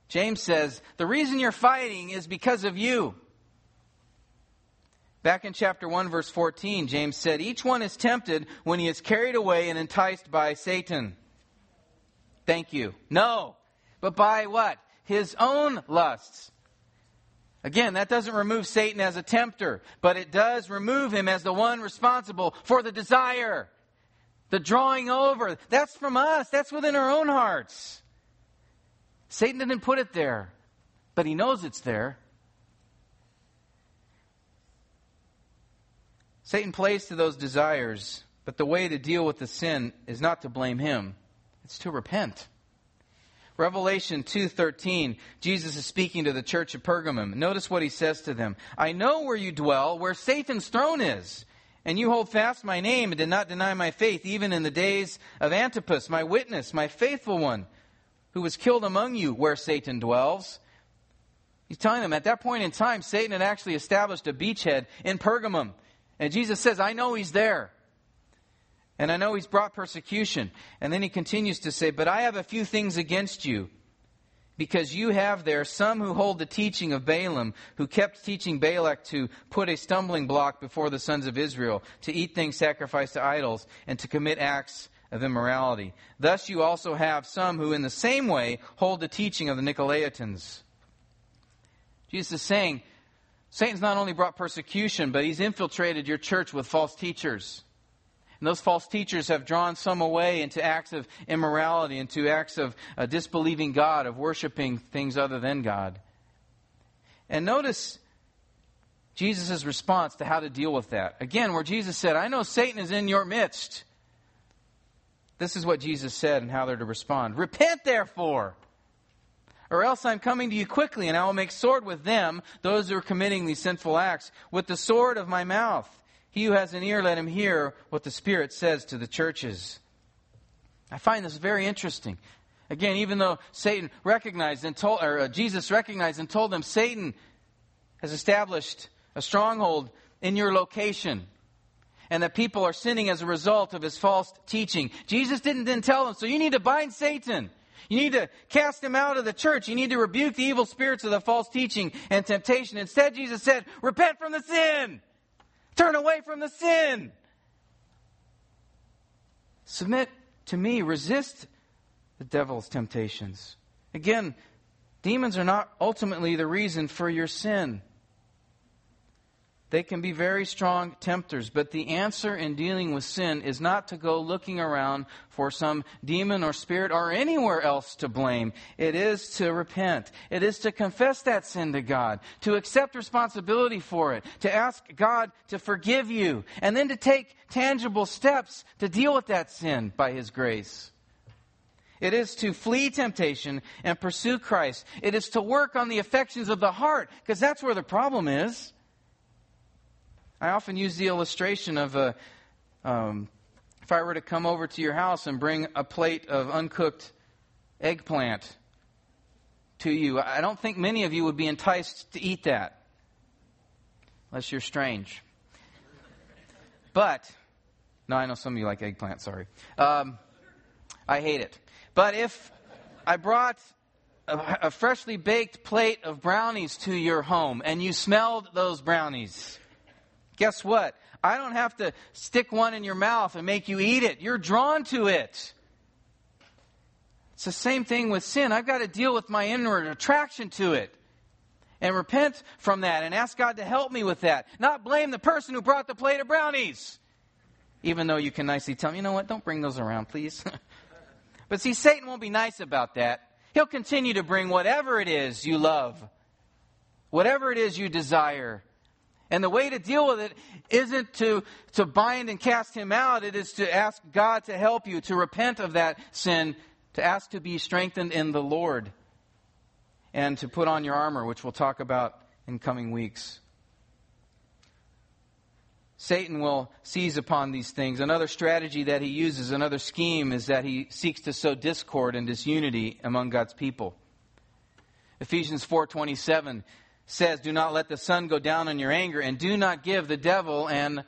Speaker 2: James says, the reason you're fighting is because of you. Back in chapter 1, verse 14, James said, Each one is tempted when he is carried away and enticed by Satan. Thank you. No. But by what? His own lusts. Again, that doesn't remove Satan as a tempter, but it does remove him as the one responsible for the desire. The drawing over, that's from us. That's within our own hearts. Satan didn't put it there, but he knows it's there. Satan plays to those desires, but the way to deal with the sin is not to blame him. It's to repent. Revelation 2:13 Jesus is speaking to the church of Pergamum. Notice what he says to them. I know where you dwell, where Satan's throne is and you hold fast my name and did not deny my faith, even in the days of Antipas, my witness, my faithful one, who was killed among you where Satan dwells. He's telling them at that point in time, Satan had actually established a beachhead in Pergamum. And Jesus says, I know he's there. And I know he's brought persecution. And then he continues to say, But I have a few things against you, because you have there some who hold the teaching of Balaam, who kept teaching Balak to put a stumbling block before the sons of Israel, to eat things sacrificed to idols, and to commit acts of immorality. Thus you also have some who in the same way hold the teaching of the Nicolaitans. Jesus is saying, Satan's not only brought persecution, but he's infiltrated your church with false teachers. And those false teachers have drawn some away into acts of immorality, into acts of uh, disbelieving God, of worshiping things other than God. And notice Jesus' response to how to deal with that. Again, where Jesus said, I know Satan is in your midst. This is what Jesus said and how they're to respond. Repent, therefore, or else I'm coming to you quickly, and I will make sword with them, those who are committing these sinful acts, with the sword of my mouth. He who has an ear, let him hear what the Spirit says to the churches. I find this very interesting. Again, even though Satan recognized and told, or uh, Jesus recognized and told them, Satan has established a stronghold in your location and that people are sinning as a result of his false teaching. Jesus didn't then tell them, so you need to bind Satan. You need to cast him out of the church. You need to rebuke the evil spirits of the false teaching and temptation. Instead, Jesus said, repent from the sin. Turn away from the sin. Submit to me. Resist the devil's temptations. Again, demons are not ultimately the reason for your sin. They can be very strong tempters, but the answer in dealing with sin is not to go looking around for some demon or spirit or anywhere else to blame. It is to repent. It is to confess that sin to God, to accept responsibility for it, to ask God to forgive you, and then to take tangible steps to deal with that sin by His grace. It is to flee temptation and pursue Christ. It is to work on the affections of the heart, because that's where the problem is. I often use the illustration of a, um, if I were to come over to your house and bring a plate of uncooked eggplant to you, I don't think many of you would be enticed to eat that, unless you're strange. But, no, I know some of you like eggplant, sorry. Um, I hate it. But if I brought a, a freshly baked plate of brownies to your home and you smelled those brownies, Guess what? I don't have to stick one in your mouth and make you eat it. You're drawn to it. It's the same thing with sin. I've got to deal with my inward attraction to it and repent from that and ask God to help me with that. Not blame the person who brought the plate of brownies. Even though you can nicely tell him, you know what, don't bring those around, please. but see, Satan won't be nice about that. He'll continue to bring whatever it is you love, whatever it is you desire and the way to deal with it isn't to, to bind and cast him out. It is to ask God to help you, to repent of that sin, to ask to be strengthened in the Lord, and to put on your armor, which we'll talk about in coming weeks. Satan will seize upon these things. Another strategy that he uses, another scheme, is that he seeks to sow discord and disunity among God's people. Ephesians 4:27 says, Do not let the sun go down on your anger, and do not give the devil an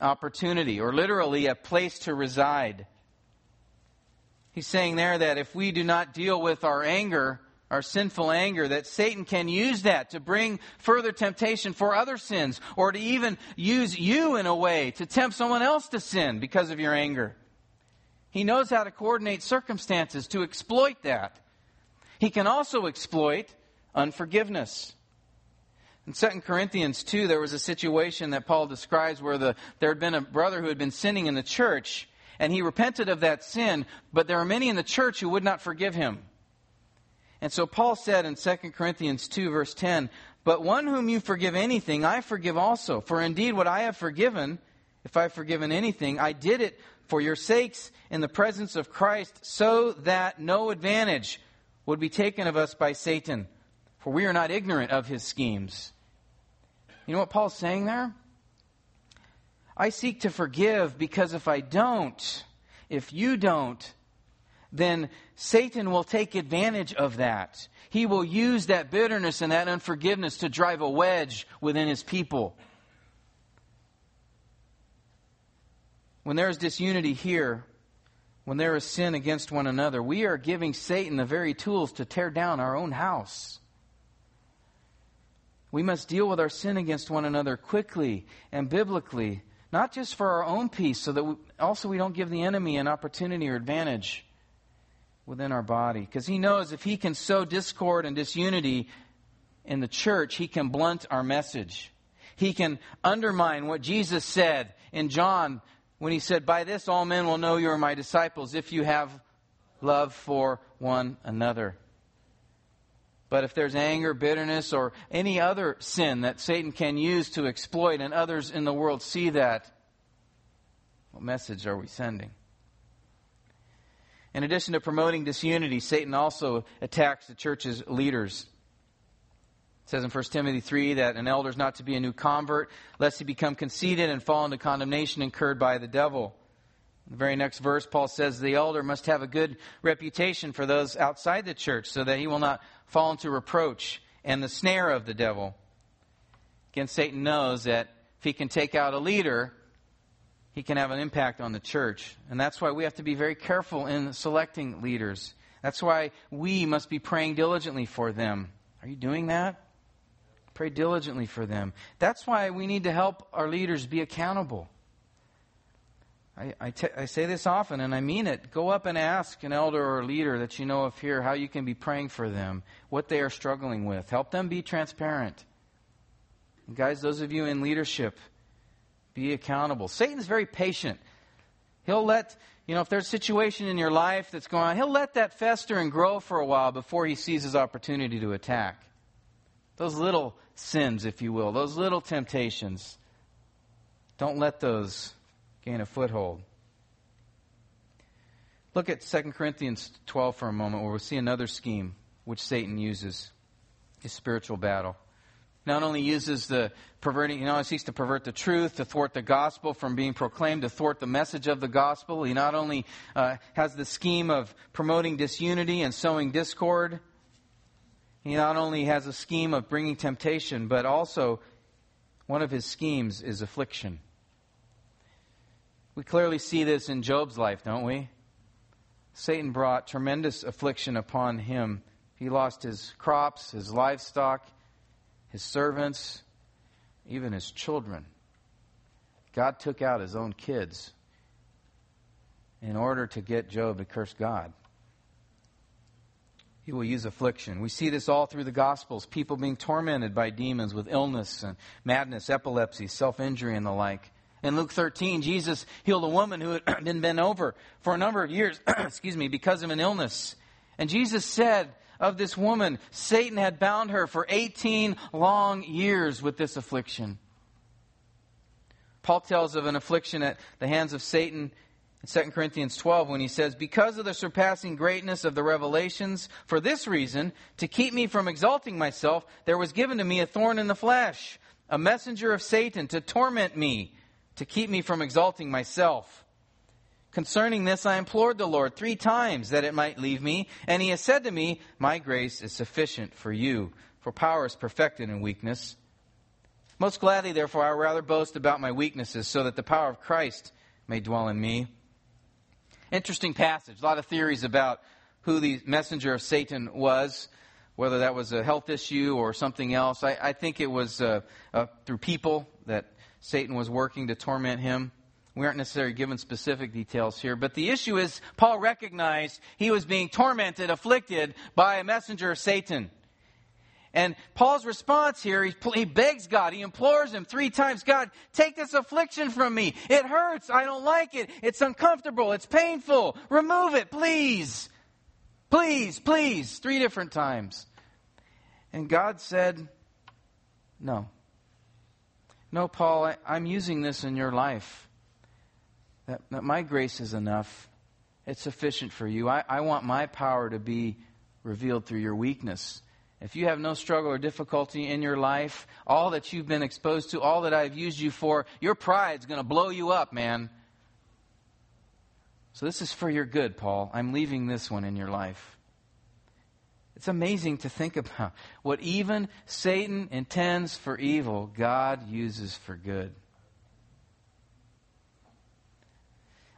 Speaker 2: opportunity, or literally a place to reside. He's saying there that if we do not deal with our anger, our sinful anger, that Satan can use that to bring further temptation for other sins, or to even use you in a way to tempt someone else to sin because of your anger. He knows how to coordinate circumstances to exploit that. He can also exploit unforgiveness. In 2 Corinthians 2, there was a situation that Paul describes where the, there had been a brother who had been sinning in the church, and he repented of that sin, but there are many in the church who would not forgive him. And so Paul said in 2 Corinthians 2, verse 10, But one whom you forgive anything, I forgive also. For indeed, what I have forgiven, if I have forgiven anything, I did it for your sakes in the presence of Christ, so that no advantage would be taken of us by Satan. For we are not ignorant of his schemes. You know what Paul's saying there? I seek to forgive because if I don't, if you don't, then Satan will take advantage of that. He will use that bitterness and that unforgiveness to drive a wedge within his people. when there is disunity here, when there is sin against one another, we are giving Satan the very tools to tear down our own house. We must deal with our sin against one another quickly and biblically, not just for our own peace, so that we, also we don't give the enemy an opportunity or advantage within our body. Because he knows if he can sow discord and disunity in the church, he can blunt our message. He can undermine what Jesus said in John when he said, By this all men will know you are my disciples if you have love for one another. But if there's anger, bitterness, or any other sin that Satan can use to exploit and others in the world see that, what message are we sending? In addition to promoting disunity, Satan also attacks the church's leaders. It says in 1 Timothy 3 that an elder is not to be a new convert, lest he become conceited and fall into condemnation incurred by the devil. The very next verse, Paul says the elder must have a good reputation for those outside the church so that he will not fall into reproach and the snare of the devil. Again, Satan knows that if he can take out a leader, he can have an impact on the church. And that's why we have to be very careful in selecting leaders. That's why we must be praying diligently for them. Are you doing that? Pray diligently for them. That's why we need to help our leaders be accountable. I, I, t- I say this often and I mean it. Go up and ask an elder or leader that you know of here how you can be praying for them, what they are struggling with. Help them be transparent. And guys, those of you in leadership, be accountable. Satan's very patient. He'll let, you know, if there's a situation in your life that's going on, he'll let that fester and grow for a while before he sees his opportunity to attack. Those little sins, if you will, those little temptations, don't let those gain a foothold. Look at 2 Corinthians 12 for a moment, where we see another scheme which Satan uses his spiritual battle. Not only uses the perverting, he not seeks to pervert the truth, to thwart the gospel from being proclaimed, to thwart the message of the gospel. He not only uh, has the scheme of promoting disunity and sowing discord, he not only has a scheme of bringing temptation, but also one of his schemes is affliction. We clearly see this in Job's life, don't we? Satan brought tremendous affliction upon him. He lost his crops, his livestock, his servants, even his children. God took out his own kids in order to get Job to curse God. He will use affliction. We see this all through the Gospels people being tormented by demons with illness and madness, epilepsy, self injury, and the like. In Luke 13, Jesus healed a woman who had been bent over for a number of years, excuse me, because of an illness. And Jesus said of this woman, Satan had bound her for 18 long years with this affliction. Paul tells of an affliction at the hands of Satan in 2 Corinthians 12 when he says, Because of the surpassing greatness of the revelations, for this reason, to keep me from exalting myself, there was given to me a thorn in the flesh, a messenger of Satan to torment me to keep me from exalting myself. Concerning this, I implored the Lord three times that it might leave me, and he has said to me, My grace is sufficient for you, for power is perfected in weakness. Most gladly, therefore, I rather boast about my weaknesses, so that the power of Christ may dwell in me. Interesting passage. A lot of theories about who the messenger of Satan was, whether that was a health issue or something else. I, I think it was uh, uh, through people that Satan was working to torment him. We aren't necessarily given specific details here, but the issue is Paul recognized he was being tormented, afflicted by a messenger of Satan. And Paul's response here, he, he begs God, he implores him three times God, take this affliction from me. It hurts. I don't like it. It's uncomfortable. It's painful. Remove it, please. Please, please. Three different times. And God said, No. No, Paul, I, am using this in your life. That, that, my grace is enough. It's sufficient for you. I, I want my power to be revealed through your weakness. If you have no struggle or difficulty in your life, all that you've been exposed to, all that I've used you for, your pride's going to blow you up, man. So this is for your good, Paul. I'm leaving this one in your life. It's amazing to think about what even Satan intends for evil, God uses for good.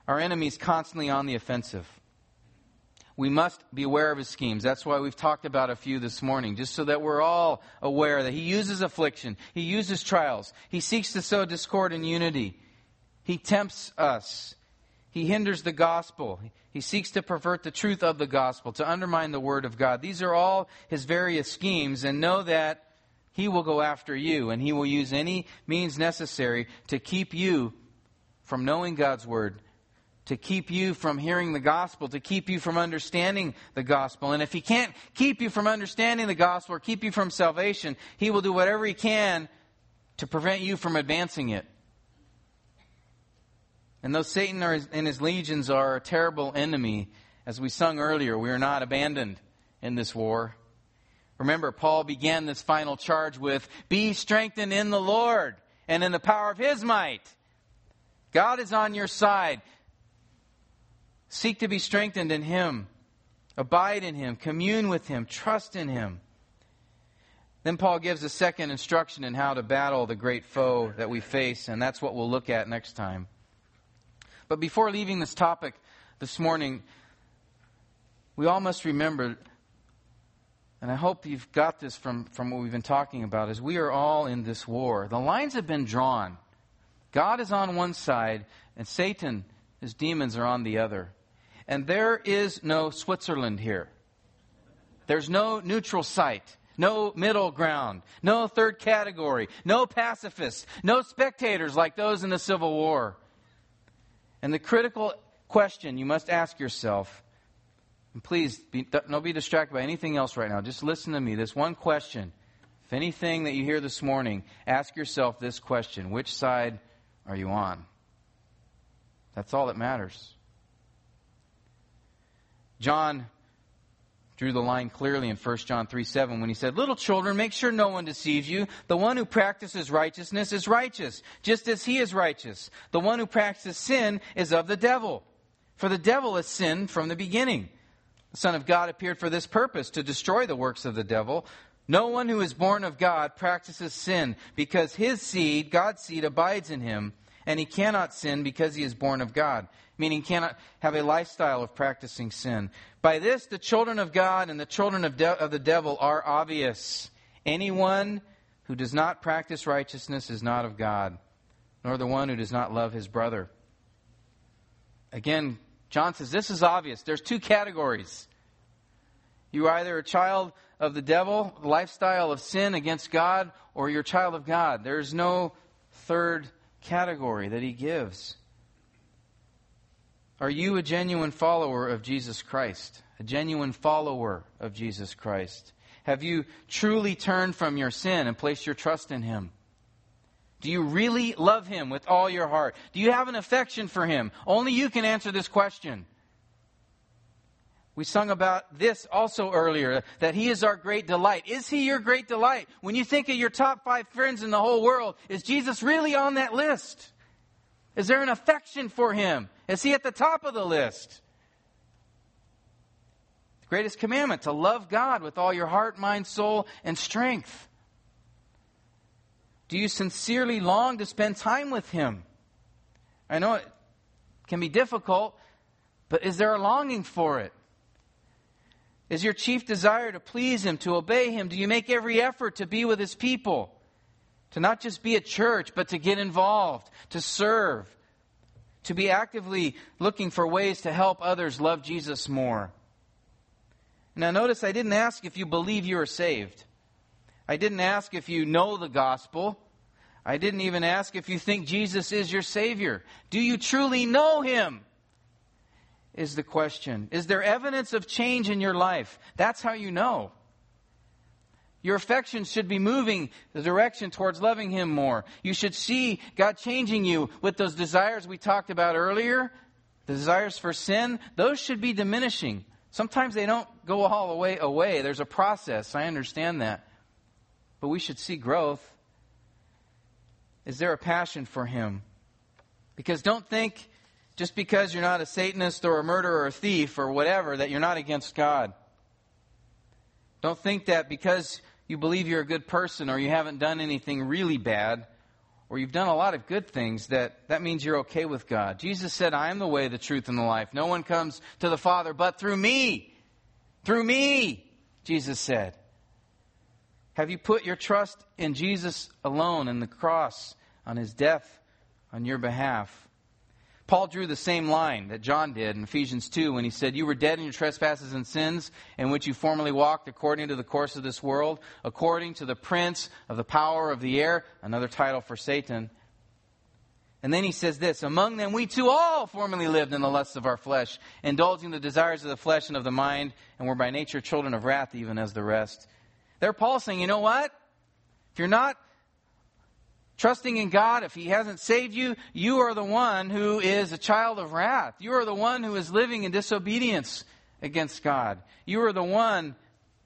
Speaker 2: Our enemy is constantly on the offensive. We must be aware of his schemes. That's why we've talked about a few this morning, just so that we're all aware that he uses affliction, he uses trials, he seeks to sow discord and unity, he tempts us, he hinders the gospel, he seeks to pervert the truth of the gospel, to undermine the word of God. These are all his various schemes, and know that he will go after you, and he will use any means necessary to keep you from knowing God's word to keep you from hearing the gospel, to keep you from understanding the gospel. And if he can't keep you from understanding the gospel or keep you from salvation, he will do whatever he can to prevent you from advancing it. And though Satan and his legions are a terrible enemy, as we sung earlier, we are not abandoned in this war. Remember, Paul began this final charge with, Be strengthened in the Lord and in the power of his might. God is on your side. Seek to be strengthened in Him. Abide in Him. Commune with Him. Trust in Him. Then Paul gives a second instruction in how to battle the great foe that we face, and that's what we'll look at next time. But before leaving this topic this morning, we all must remember, and I hope you've got this from, from what we've been talking about, is we are all in this war. The lines have been drawn. God is on one side, and Satan, his demons, are on the other. And there is no Switzerland here. There's no neutral site, no middle ground, no third category, no pacifists, no spectators like those in the Civil War. And the critical question you must ask yourself, and please be, don't be distracted by anything else right now. Just listen to me. This one question. If anything that you hear this morning, ask yourself this question Which side are you on? That's all that matters. John drew the line clearly in 1 John 3 7 when he said, Little children, make sure no one deceives you. The one who practices righteousness is righteous, just as he is righteous. The one who practices sin is of the devil. For the devil has sinned from the beginning. The Son of God appeared for this purpose, to destroy the works of the devil. No one who is born of God practices sin, because his seed, God's seed, abides in him, and he cannot sin because he is born of God meaning cannot have a lifestyle of practicing sin. By this, the children of God and the children of, de- of the devil are obvious. Anyone who does not practice righteousness is not of God, nor the one who does not love his brother. Again, John says this is obvious. There's two categories. You are either a child of the devil, lifestyle of sin against God, or you're a child of God. There's no third category that he gives. Are you a genuine follower of Jesus Christ? A genuine follower of Jesus Christ? Have you truly turned from your sin and placed your trust in Him? Do you really love Him with all your heart? Do you have an affection for Him? Only you can answer this question. We sung about this also earlier, that He is our great delight. Is He your great delight? When you think of your top five friends in the whole world, is Jesus really on that list? Is there an affection for Him? Is he at the top of the list? The greatest commandment to love God with all your heart, mind, soul, and strength. Do you sincerely long to spend time with Him? I know it can be difficult, but is there a longing for it? Is your chief desire to please Him, to obey Him? Do you make every effort to be with His people? To not just be at church, but to get involved, to serve, to be actively looking for ways to help others love Jesus more. Now, notice I didn't ask if you believe you are saved. I didn't ask if you know the gospel. I didn't even ask if you think Jesus is your Savior. Do you truly know Him? Is the question. Is there evidence of change in your life? That's how you know. Your affections should be moving the direction towards loving Him more. You should see God changing you with those desires we talked about earlier, the desires for sin. Those should be diminishing. Sometimes they don't go all the way away. There's a process. I understand that. But we should see growth. Is there a passion for Him? Because don't think just because you're not a Satanist or a murderer or a thief or whatever that you're not against God. Don't think that because you believe you're a good person or you haven't done anything really bad or you've done a lot of good things, that that means you're okay with God. Jesus said, I am the way, the truth, and the life. No one comes to the Father but through me. Through me, Jesus said. Have you put your trust in Jesus alone, in the cross, on his death on your behalf? Paul drew the same line that John did in Ephesians 2 when he said, You were dead in your trespasses and sins, in which you formerly walked according to the course of this world, according to the prince of the power of the air, another title for Satan. And then he says this Among them we too all formerly lived in the lusts of our flesh, indulging the desires of the flesh and of the mind, and were by nature children of wrath, even as the rest. There, Paul's saying, You know what? If you're not trusting in God, if He hasn't saved you, you are the one who is a child of wrath. You are the one who is living in disobedience against God. You are the one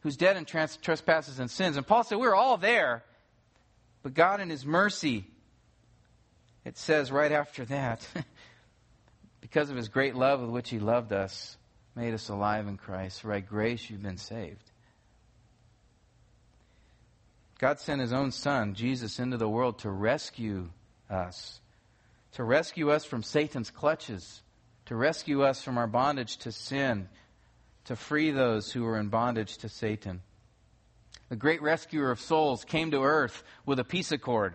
Speaker 2: who's dead in trans- trespasses and sins. And Paul said, We're all there, but God, in His mercy, it says right after that, because of His great love with which He loved us, made us alive in Christ. By grace, you've been saved. God sent his own son, Jesus, into the world to rescue us, to rescue us from Satan's clutches, to rescue us from our bondage to sin, to free those who were in bondage to Satan. The great rescuer of souls came to earth with a peace accord.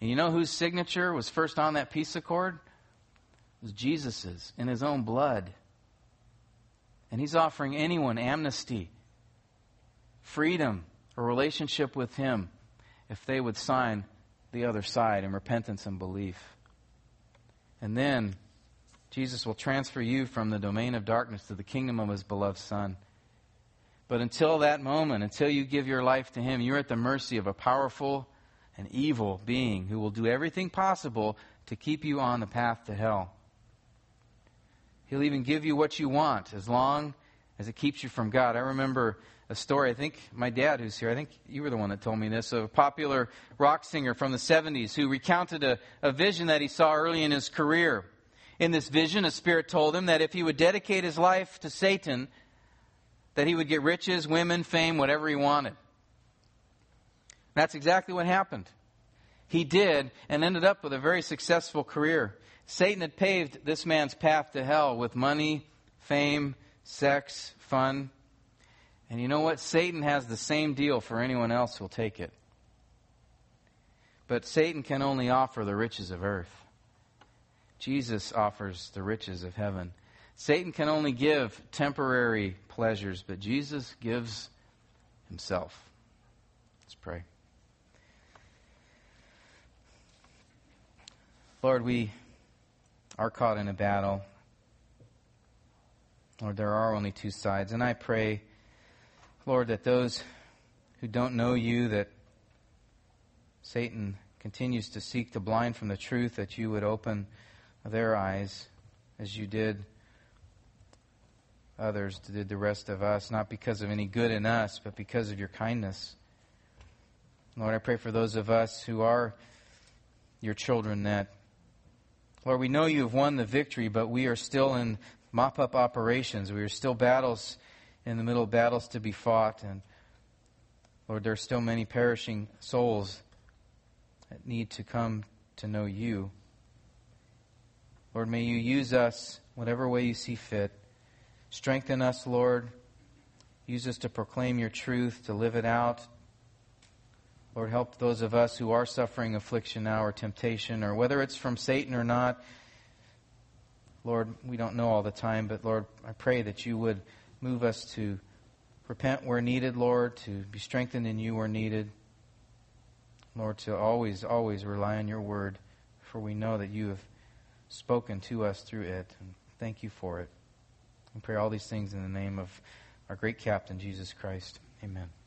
Speaker 2: And you know whose signature was first on that peace accord? It was Jesus's in his own blood. And he's offering anyone amnesty, freedom, a relationship with Him if they would sign the other side in repentance and belief. And then Jesus will transfer you from the domain of darkness to the kingdom of His beloved Son. But until that moment, until you give your life to Him, you're at the mercy of a powerful and evil being who will do everything possible to keep you on the path to hell. He'll even give you what you want as long as it keeps you from God. I remember a story. I think my dad, who's here, I think you were the one that told me this, of a popular rock singer from the 70s who recounted a, a vision that he saw early in his career. In this vision, a spirit told him that if he would dedicate his life to Satan, that he would get riches, women, fame, whatever he wanted. That's exactly what happened. He did and ended up with a very successful career. Satan had paved this man's path to hell with money, fame, sex, fun. And you know what? Satan has the same deal for anyone else who'll take it. But Satan can only offer the riches of earth. Jesus offers the riches of heaven. Satan can only give temporary pleasures, but Jesus gives himself. Let's pray. Lord, we are caught in a battle. Lord, there are only two sides, and I pray Lord, that those who don't know you, that Satan continues to seek to blind from the truth, that you would open their eyes as you did others, did the rest of us, not because of any good in us, but because of your kindness. Lord, I pray for those of us who are your children that, Lord, we know you have won the victory, but we are still in mop up operations. We are still battles in the middle of battles to be fought. And Lord, there are still many perishing souls that need to come to know you. Lord, may you use us whatever way you see fit. Strengthen us, Lord. Use us to proclaim your truth, to live it out. Lord, help those of us who are suffering affliction now or temptation, or whether it's from Satan or not. Lord, we don't know all the time, but Lord, I pray that you would Move us to repent where needed, Lord, to be strengthened in you where needed. Lord, to always, always rely on your word, for we know that you have spoken to us through it. And thank you for it. We pray all these things in the name of our great captain, Jesus Christ. Amen.